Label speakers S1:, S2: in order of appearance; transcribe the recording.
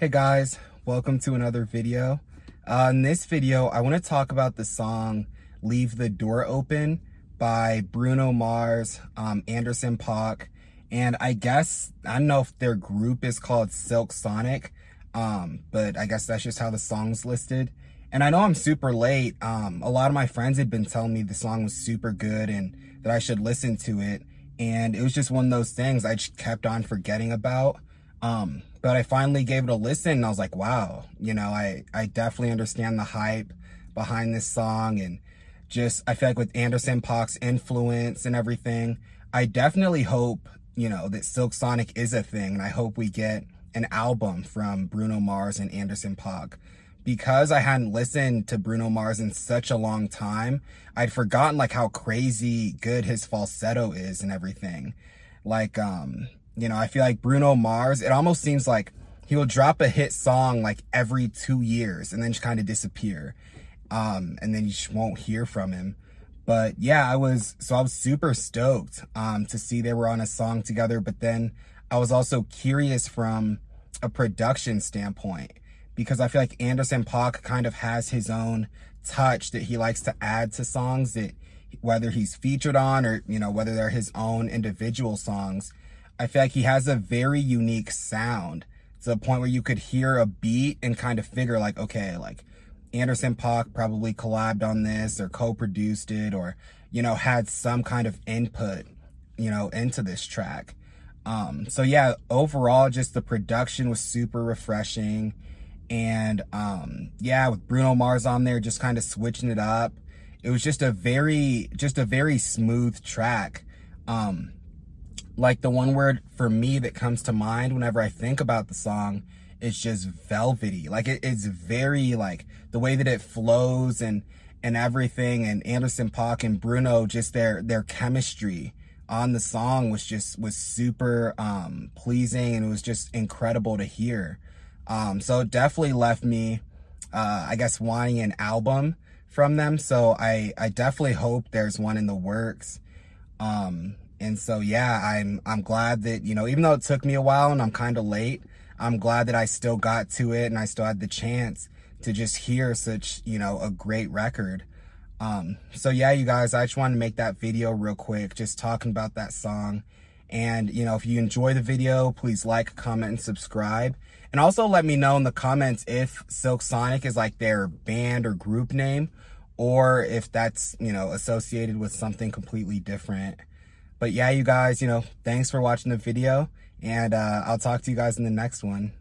S1: Hey guys, welcome to another video. Uh, in this video, I want to talk about the song Leave the Door Open by Bruno Mars, um, Anderson .Paak, and I guess, I don't know if their group is called Silk Sonic, um, but I guess that's just how the song's listed. And I know I'm super late. Um, a lot of my friends had been telling me the song was super good and that I should listen to it. And it was just one of those things I just kept on forgetting about. Um, but I finally gave it a listen and I was like, wow, you know, I, I definitely understand the hype behind this song and just, I feel like with Anderson .Paak's influence and everything, I definitely hope, you know, that Silk Sonic is a thing and I hope we get an album from Bruno Mars and Anderson .Paak. Because I hadn't listened to Bruno Mars in such a long time, I'd forgotten like how crazy good his falsetto is and everything. Like, um, you know, I feel like Bruno Mars, it almost seems like he will drop a hit song like every two years and then just kind of disappear. Um, and then you just won't hear from him. But yeah, I was, so I was super stoked, um, to see they were on a song together. But then I was also curious from a production standpoint because I feel like Anderson .Paak kind of has his own touch that he likes to add to songs that whether he's featured on or, you know, whether they're his own individual songs. I feel like he has a very unique sound to the point where you could hear a beat and kind of figure like, okay, like Anderson .Paak probably collabed on this or co-produced it or, you know, had some kind of input, you know, into this track. Um, so yeah, overall, just the production was super refreshing. And, um, yeah, with Bruno Mars on there, just kind of switching it up. It was just a very, just a very smooth track. Um, like the one word for me that comes to mind whenever I think about the song is just velvety. Like it, it's very like the way that it flows and and everything and Anderson .Paak and Bruno just their their chemistry on the song was just was super um pleasing and it was just incredible to hear. Um so it definitely left me uh I guess wanting an album from them. So I I definitely hope there's one in the works. Um and so, yeah, I'm, I'm glad that, you know, even though it took me a while and I'm kind of late, I'm glad that I still got to it and I still had the chance to just hear such, you know, a great record. Um, so yeah, you guys, I just wanted to make that video real quick, just talking about that song. And, you know, if you enjoy the video, please like, comment, and subscribe. And also let me know in the comments if Silk Sonic is like their band or group name, or if that's, you know, associated with something completely different. But yeah, you guys, you know, thanks for watching the video and uh, I'll talk to you guys in the next one.